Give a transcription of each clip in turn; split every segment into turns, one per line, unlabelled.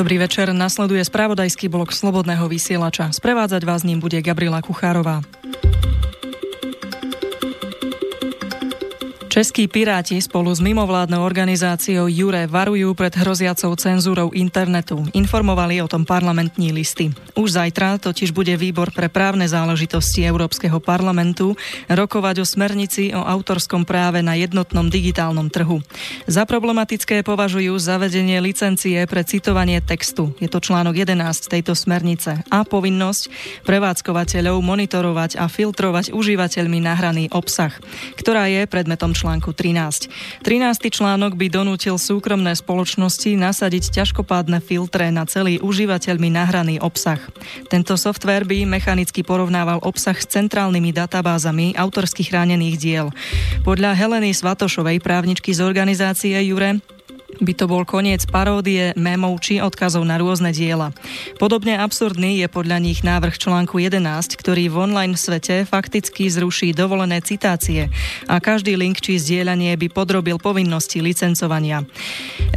Dobrý večer, nasleduje spravodajský blok Slobodného vysielača. Sprevádzať vás ním bude Gabriela Kuchárová. Českí piráti spolu s mimovládnou organizáciou Jure varujú pred hroziacou cenzúrou internetu. Informovali o tom parlamentní listy. Už zajtra totiž bude výbor pre právne záležitosti Európskeho parlamentu rokovať o smernici o autorskom práve na jednotnom digitálnom trhu. Za problematické považujú zavedenie licencie pre citovanie textu. Je to článok 11 tejto smernice a povinnosť prevádzkovateľov monitorovať a filtrovať užívateľmi nahraný obsah, ktorá je predmetom článku 13. 13. článok by donútil súkromné spoločnosti nasadiť ťažkopádne filtre na celý užívateľmi nahraný obsah. Tento software by mechanicky porovnával obsah s centrálnymi databázami autorských chránených diel. Podľa Heleny Svatošovej, právničky z organizácie Jure, by to bol koniec paródie, mémov či odkazov na rôzne diela. Podobne absurdný je podľa nich návrh článku 11, ktorý v online svete fakticky zruší dovolené citácie a každý link či zdieľanie by podrobil povinnosti licencovania.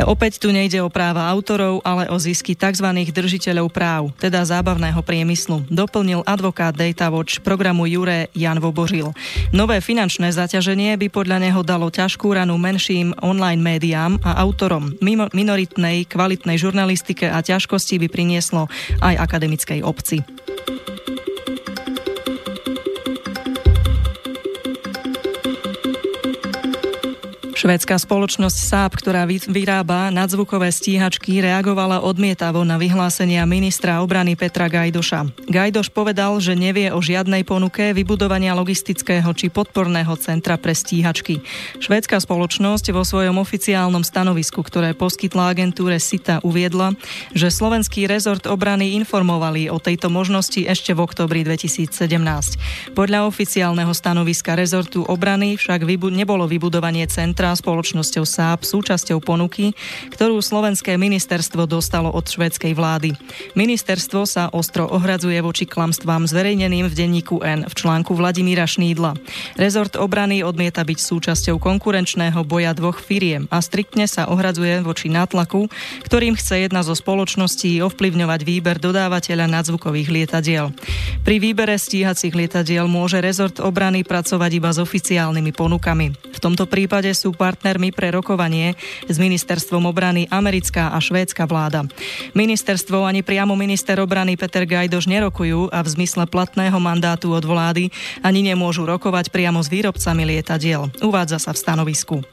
Opäť tu nejde o práva autorov, ale o zisky tzv. držiteľov práv, teda zábavného priemyslu, doplnil advokát Data Watch programu Jure Jan Vobožil. Nové finančné zaťaženie by podľa neho dalo ťažkú ranu menším online médiám a autorom mimo, minoritnej kvalitnej žurnalistike a ťažkosti by prinieslo aj akademickej obci. Švédska spoločnosť Saab, ktorá vyrába nadzvukové stíhačky, reagovala odmietavo na vyhlásenia ministra obrany Petra Gajdoša. Gajdoš povedal, že nevie o žiadnej ponuke vybudovania logistického či podporného centra pre stíhačky. Švédska spoločnosť vo svojom oficiálnom stanovisku, ktoré poskytla agentúre SITA, uviedla, že slovenský rezort obrany informovali o tejto možnosti ešte v oktobri 2017. Podľa oficiálneho stanoviska rezortu obrany však nebolo vybudovanie centra spoločnosťou SAP súčasťou ponuky, ktorú slovenské ministerstvo dostalo od švedskej vlády. Ministerstvo sa ostro ohradzuje voči klamstvám zverejneným v denníku N v článku Vladimíra Šnídla. Rezort obrany odmieta byť súčasťou konkurenčného boja dvoch firiem a striktne sa ohradzuje voči nátlaku, ktorým chce jedna zo spoločností ovplyvňovať výber dodávateľa nadzvukových lietadiel. Pri výbere stíhacích lietadiel môže rezort obrany pracovať iba s oficiálnymi ponukami. V tomto prípade sú partnermi pre rokovanie s ministerstvom obrany americká a švédska vláda. Ministerstvo ani priamo minister obrany Peter Gajdoš nerokujú a v zmysle platného mandátu od vlády ani nemôžu rokovať priamo s výrobcami lietadiel. Uvádza sa v stanovisku.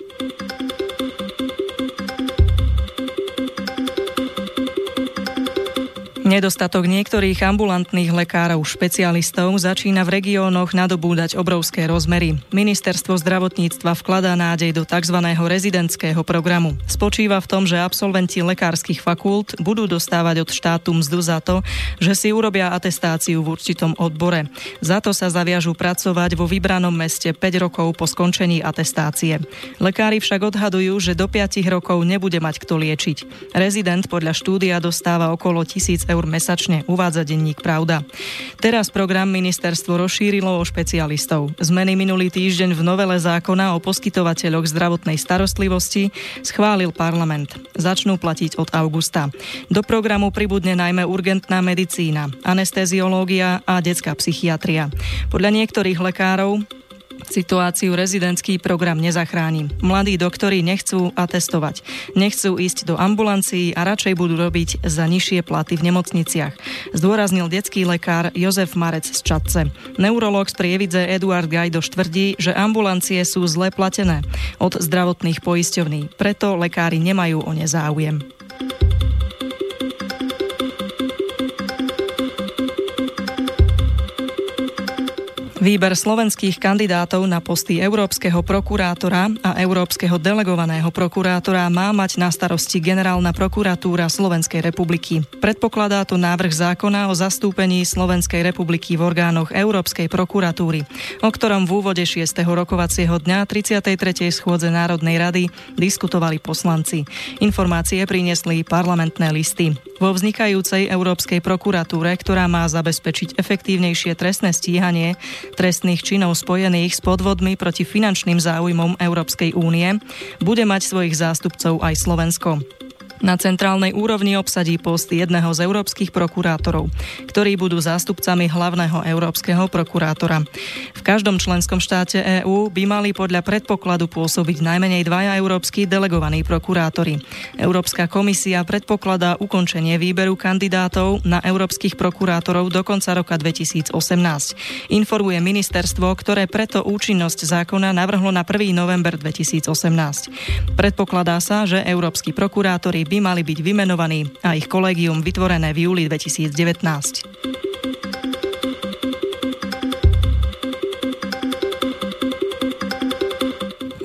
Nedostatok niektorých ambulantných lekárov špecialistov začína v regiónoch nadobúdať obrovské rozmery. Ministerstvo zdravotníctva vkladá nádej do tzv. rezidentského programu. Spočíva v tom, že absolventi lekárskych fakult budú dostávať od štátu mzdu za to, že si urobia atestáciu v určitom odbore. Za to sa zaviažú pracovať vo vybranom meste 5 rokov po skončení atestácie. Lekári však odhadujú, že do 5 rokov nebude mať kto liečiť. Rezident podľa štúdia dostáva okolo 1000 eur eur mesačne, uvádza denník Pravda. Teraz program ministerstvo rozšírilo o špecialistov. Zmeny minulý týždeň v novele zákona o poskytovateľoch zdravotnej starostlivosti schválil parlament. Začnú platiť od augusta. Do programu pribudne najmä urgentná medicína, anesteziológia a detská psychiatria. Podľa niektorých lekárov Situáciu rezidentský program nezachráni. Mladí doktori nechcú atestovať, nechcú ísť do ambulancií a radšej budú robiť za nižšie platy v nemocniciach. Zdôraznil detský lekár Jozef Marec z Čadce. Neurolog z Prievidze Eduard Gajdoš tvrdí, že ambulancie sú zle platené od zdravotných poisťovní, preto lekári nemajú o ne záujem. Výber slovenských kandidátov na posty európskeho prokurátora a európskeho delegovaného prokurátora má mať na starosti Generálna prokuratúra Slovenskej republiky. Predpokladá to návrh zákona o zastúpení Slovenskej republiky v orgánoch Európskej prokuratúry, o ktorom v úvode 6. rokovacieho dňa 33. schôdze Národnej rady diskutovali poslanci. Informácie priniesli parlamentné listy. Vo vznikajúcej Európskej prokuratúre, ktorá má zabezpečiť efektívnejšie trestné stíhanie, trestných činov spojených s podvodmi proti finančným záujmom Európskej únie bude mať svojich zástupcov aj Slovensko. Na centrálnej úrovni obsadí post jedného z európskych prokurátorov, ktorí budú zástupcami hlavného európskeho prokurátora. V každom členskom štáte EÚ by mali podľa predpokladu pôsobiť najmenej dvaja európsky delegovaní prokurátori. Európska komisia predpokladá ukončenie výberu kandidátov na európskych prokurátorov do konca roka 2018. Informuje ministerstvo, ktoré preto účinnosť zákona navrhlo na 1. november 2018. Predpokladá sa, že európsky prokurátori by mali byť vymenovaní a ich kolégium vytvorené v júli 2019.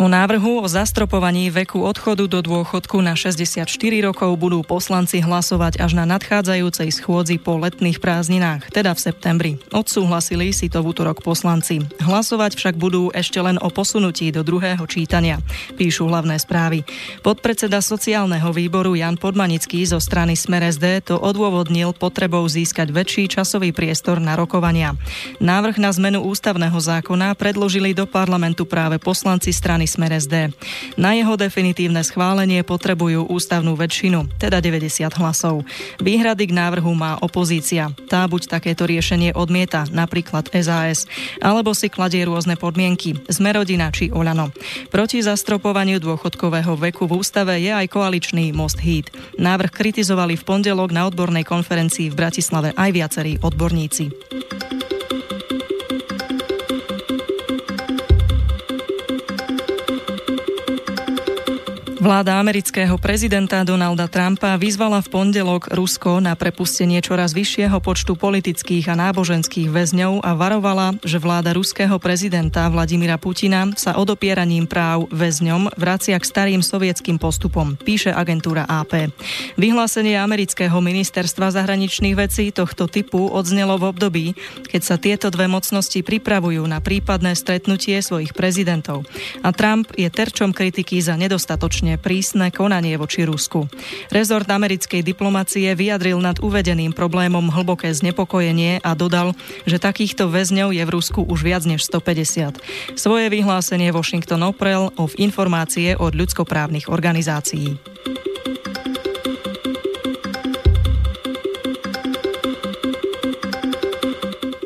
O návrhu o zastropovaní veku odchodu do dôchodku na 64 rokov budú poslanci hlasovať až na nadchádzajúcej schôdzi po letných prázdninách, teda v septembri. Odsúhlasili si to v útorok poslanci. Hlasovať však budú ešte len o posunutí do druhého čítania, píšu hlavné správy. Podpredseda sociálneho výboru Jan Podmanický zo strany Smer SD to odôvodnil potrebou získať väčší časový priestor na rokovania. Návrh na zmenu ústavného zákona predložili do parlamentu práve poslanci strany Smer SD. Na jeho definitívne schválenie potrebujú ústavnú väčšinu, teda 90 hlasov. Výhrady k návrhu má opozícia. Tá buď takéto riešenie odmieta, napríklad SAS, alebo si kladie rôzne podmienky, Zmerodina či Olano. Proti zastropovaniu dôchodkového veku v ústave je aj koaličný Most Heat. Návrh kritizovali v pondelok na odbornej konferencii v Bratislave aj viacerí odborníci. Vláda amerického prezidenta Donalda Trumpa vyzvala v pondelok Rusko na prepustenie čoraz vyššieho počtu politických a náboženských väzňov a varovala, že vláda ruského prezidenta Vladimira Putina sa odopieraním práv väzňom vracia k starým sovietským postupom, píše agentúra AP. Vyhlásenie amerického ministerstva zahraničných vecí tohto typu odznelo v období, keď sa tieto dve mocnosti pripravujú na prípadné stretnutie svojich prezidentov. A Trump je terčom kritiky za nedostatočne prísne konanie voči Rusku. Rezort americkej diplomacie vyjadril nad uvedeným problémom hlboké znepokojenie a dodal, že takýchto väzňov je v Rusku už viac než 150. Svoje vyhlásenie Washington oprel o informácie od ľudskoprávnych organizácií.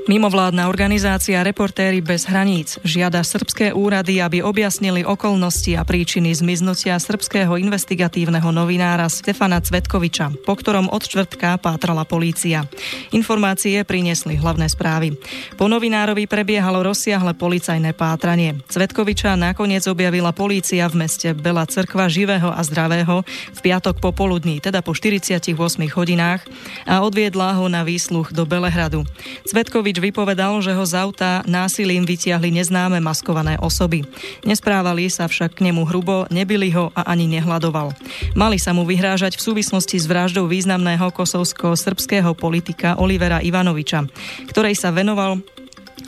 Mimovládna organizácia Reportéry bez hraníc žiada srbské úrady, aby objasnili okolnosti a príčiny zmiznutia srbského investigatívneho novinára Stefana Cvetkoviča, po ktorom od čtvrtka pátrala polícia. Informácie priniesli hlavné správy. Po novinárovi prebiehalo rozsiahle policajné pátranie. Cvetkoviča nakoniec objavila polícia v meste Bela Cerkva živého a zdravého v piatok popoludní, teda po 48 hodinách a odviedla ho na výsluch do Belehradu. Cvetkovič vypovedal, že ho z auta násilím vytiahli neznáme maskované osoby. Nesprávali sa však k nemu hrubo, nebili ho a ani nehľadoval. Mali sa mu vyhrážať v súvislosti s vraždou významného kosovsko-srbského politika Olivera Ivanoviča, ktorej sa venoval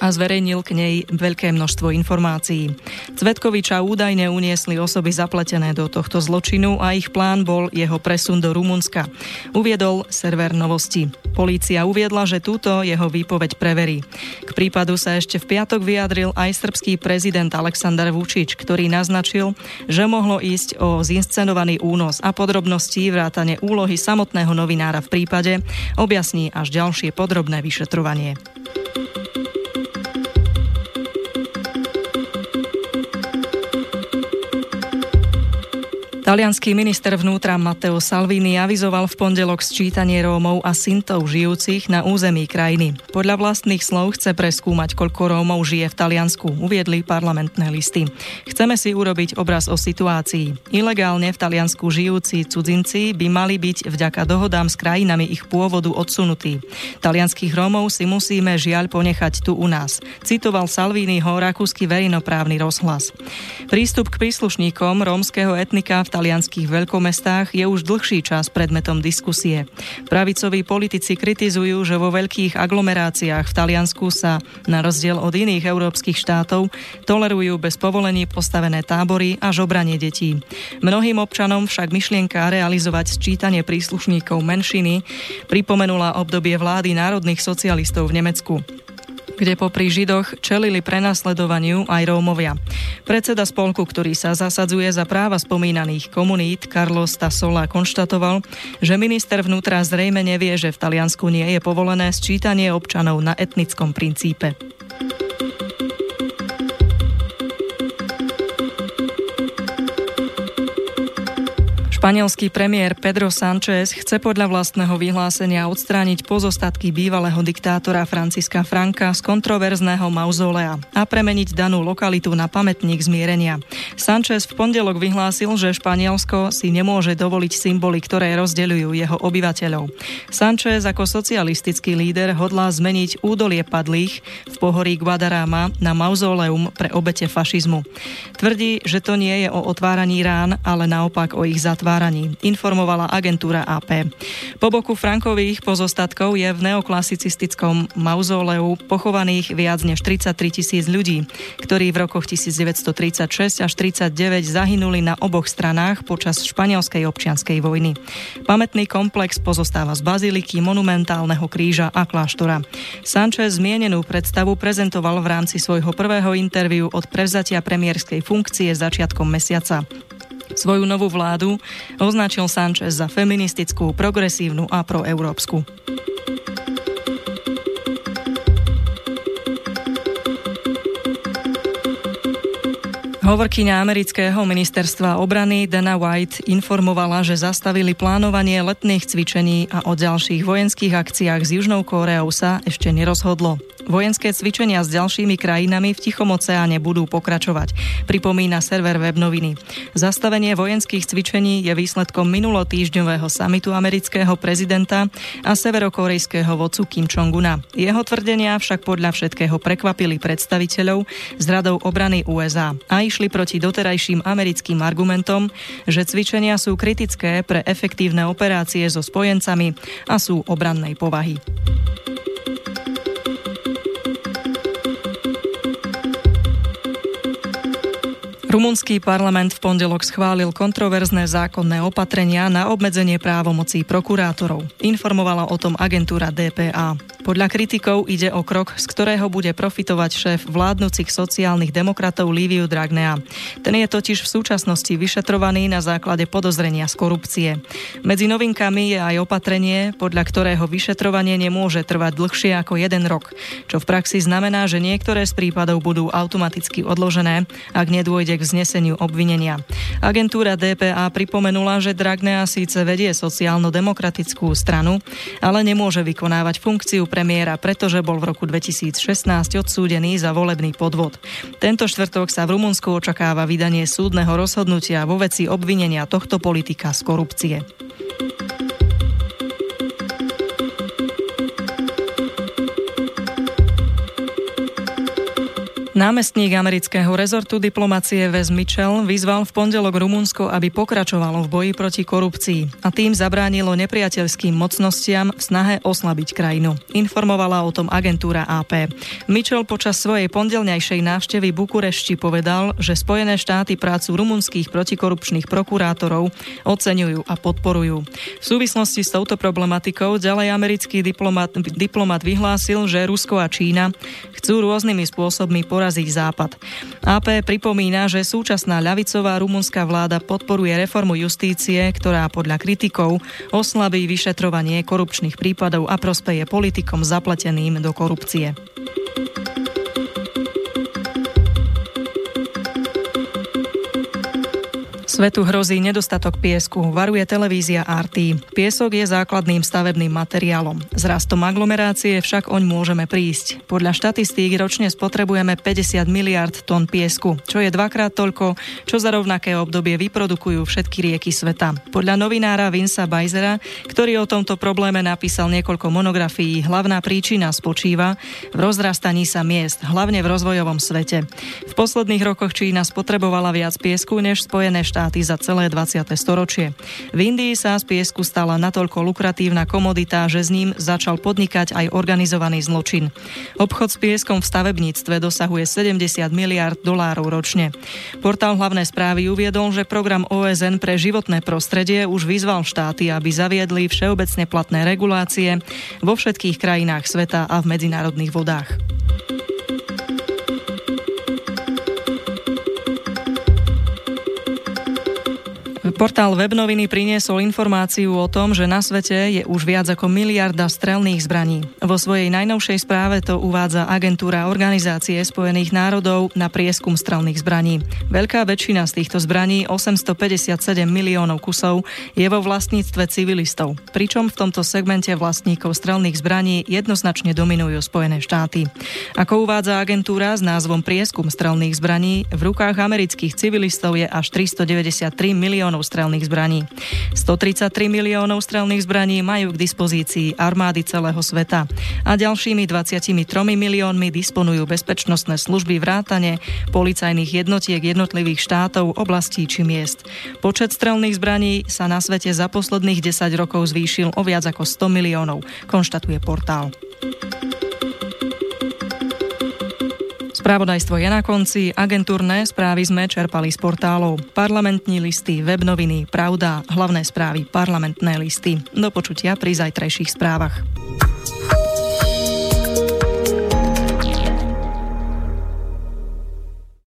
a zverejnil k nej veľké množstvo informácií. Cvetkoviča údajne uniesli osoby zapletené do tohto zločinu a ich plán bol jeho presun do Rumunska. Uviedol server novosti. Polícia uviedla, že túto jeho výpoveď preverí. K prípadu sa ešte v piatok vyjadril aj srbský prezident Aleksandar Vučič, ktorý naznačil, že mohlo ísť o zinscenovaný únos a podrobnosti vrátane úlohy samotného novinára v prípade objasní až ďalšie podrobné vyšetrovanie. Talianský minister vnútra Matteo Salvini avizoval v pondelok sčítanie Rómov a Sintov žijúcich na území krajiny. Podľa vlastných slov chce preskúmať, koľko Rómov žije v Taliansku, uviedli parlamentné listy. Chceme si urobiť obraz o situácii. Ilegálne v Taliansku žijúci cudzinci by mali byť vďaka dohodám s krajinami ich pôvodu odsunutí. Talianských Rómov si musíme žiaľ ponechať tu u nás. Citoval Salviniho rakúsky verejnoprávny rozhlas. Prístup k príslušníkom rómskeho etnika v talianských veľkomestách je už dlhší čas predmetom diskusie. Pravicoví politici kritizujú, že vo veľkých aglomeráciách v Taliansku sa, na rozdiel od iných európskych štátov, tolerujú bez povolení postavené tábory a žobranie detí. Mnohým občanom však myšlienka realizovať sčítanie príslušníkov menšiny pripomenula obdobie vlády národných socialistov v Nemecku. Kde popri Židoch čelili prenasledovaniu aj Rómovia. Predseda spolku, ktorý sa zasadzuje za práva spomínaných komunít, Carlos Tasola konštatoval, že minister vnútra zrejme nevie, že v Taliansku nie je povolené sčítanie občanov na etnickom princípe. Španielský premiér Pedro Sánchez chce podľa vlastného vyhlásenia odstrániť pozostatky bývalého diktátora Franciska Franka z kontroverzného mauzolea a premeniť danú lokalitu na pamätník zmierenia. Sanchez v pondelok vyhlásil, že Španielsko si nemôže dovoliť symboly, ktoré rozdeľujú jeho obyvateľov. Sanchez ako socialistický líder hodlá zmeniť údolie padlých v pohorí Guadarama na mauzoleum pre obete fašizmu. Tvrdí, že to nie je o otváraní rán, ale naopak o ich zatváraní vytváraní, informovala agentúra AP. Po boku Frankových pozostatkov je v neoklasicistickom mauzoleu pochovaných viac než 33 tisíc ľudí, ktorí v rokoch 1936 až 39 zahynuli na oboch stranách počas španielskej občianskej vojny. Pamätný komplex pozostáva z baziliky, monumentálneho kríža a kláštora. Sanchez zmienenú predstavu prezentoval v rámci svojho prvého interviu od prevzatia premiérskej funkcie začiatkom mesiaca. Svoju novú vládu označil Sanchez za feministickú, progresívnu a proeurópsku. Hovorkyňa amerického ministerstva obrany Dana White informovala, že zastavili plánovanie letných cvičení a o ďalších vojenských akciách s Južnou Kóreou sa ešte nerozhodlo. Vojenské cvičenia s ďalšími krajinami v Tichom oceáne budú pokračovať, pripomína server web noviny. Zastavenie vojenských cvičení je výsledkom minulotýždňového samitu amerického prezidenta a severokorejského vodcu Kim Jong-una. Jeho tvrdenia však podľa všetkého prekvapili predstaviteľov z radou obrany USA a išli proti doterajším americkým argumentom, že cvičenia sú kritické pre efektívne operácie so spojencami a sú obrannej povahy. Rumunský parlament v pondelok schválil kontroverzné zákonné opatrenia na obmedzenie právomocí prokurátorov. Informovala o tom agentúra DPA. Podľa kritikov ide o krok, z ktorého bude profitovať šéf vládnúcich sociálnych demokratov Líviu Dragnea. Ten je totiž v súčasnosti vyšetrovaný na základe podozrenia z korupcie. Medzi novinkami je aj opatrenie, podľa ktorého vyšetrovanie nemôže trvať dlhšie ako jeden rok, čo v praxi znamená, že niektoré z prípadov budú automaticky odložené, ak nedôjde k vzneseniu obvinenia. Agentúra DPA pripomenula, že Dragnea síce vedie sociálno-demokratickú stranu, ale nemôže vykonávať funkciu premiéra, pretože bol v roku 2016 odsúdený za volebný podvod. Tento štvrtok sa v Rumunsku očakáva vydanie súdneho rozhodnutia vo veci obvinenia tohto politika z korupcie. Námestník amerického rezortu diplomacie Wes Mitchell vyzval v pondelok Rumunsko, aby pokračovalo v boji proti korupcii a tým zabránilo nepriateľským mocnostiam v snahe oslabiť krajinu. Informovala o tom agentúra AP. Mitchell počas svojej pondelňajšej návštevy Bukurešti povedal, že Spojené štáty prácu rumunských protikorupčných prokurátorov oceňujú a podporujú. V súvislosti s touto problematikou ďalej americký diplomat, diplomat vyhlásil, že Rusko a Čína chcú rôznymi spôsobmi poraziť Západ. AP pripomína, že súčasná ľavicová rumunská vláda podporuje reformu justície, ktorá podľa kritikov oslabí vyšetrovanie korupčných prípadov a prospeje politikom zapleteným do korupcie. Svetu hrozí nedostatok piesku, varuje televízia RT. Piesok je základným stavebným materiálom. S rastom aglomerácie však oň môžeme prísť. Podľa štatistík ročne spotrebujeme 50 miliard tón piesku, čo je dvakrát toľko, čo za rovnaké obdobie vyprodukujú všetky rieky sveta. Podľa novinára Vinsa Bajzera, ktorý o tomto probléme napísal niekoľko monografií, hlavná príčina spočíva v rozrastaní sa miest, hlavne v rozvojovom svete. V posledných rokoch Čína spotrebovala viac piesku než Spojené štáty štáty za celé 20. storočie. V Indii sa z piesku stala natoľko lukratívna komodita, že s ním začal podnikať aj organizovaný zločin. Obchod s pieskom v stavebníctve dosahuje 70 miliard dolárov ročne. Portál hlavné správy uviedol, že program OSN pre životné prostredie už vyzval štáty, aby zaviedli všeobecne platné regulácie vo všetkých krajinách sveta a v medzinárodných vodách. Portál Webnoviny priniesol informáciu o tom, že na svete je už viac ako miliarda strelných zbraní. Vo svojej najnovšej správe to uvádza agentúra Organizácie spojených národov na prieskum strelných zbraní. Veľká väčšina z týchto zbraní, 857 miliónov kusov, je vo vlastníctve civilistov, pričom v tomto segmente vlastníkov strelných zbraní jednoznačne dominujú Spojené štáty. Ako uvádza agentúra s názvom Prieskum strelných zbraní, v rukách amerických civilistov je až 393 miliónov strelných zbraní. 133 miliónov strelných zbraní majú k dispozícii armády celého sveta a ďalšími 23 miliónmi disponujú bezpečnostné služby vrátane policajných jednotiek jednotlivých štátov, oblastí či miest. Počet strelných zbraní sa na svete za posledných 10 rokov zvýšil o viac ako 100 miliónov, konštatuje portál. Spravodajstvo je na konci, agentúrne správy sme čerpali z portálov Parlamentní listy, webnoviny, Pravda, hlavné správy, parlamentné listy. Do počutia pri zajtrajších správach.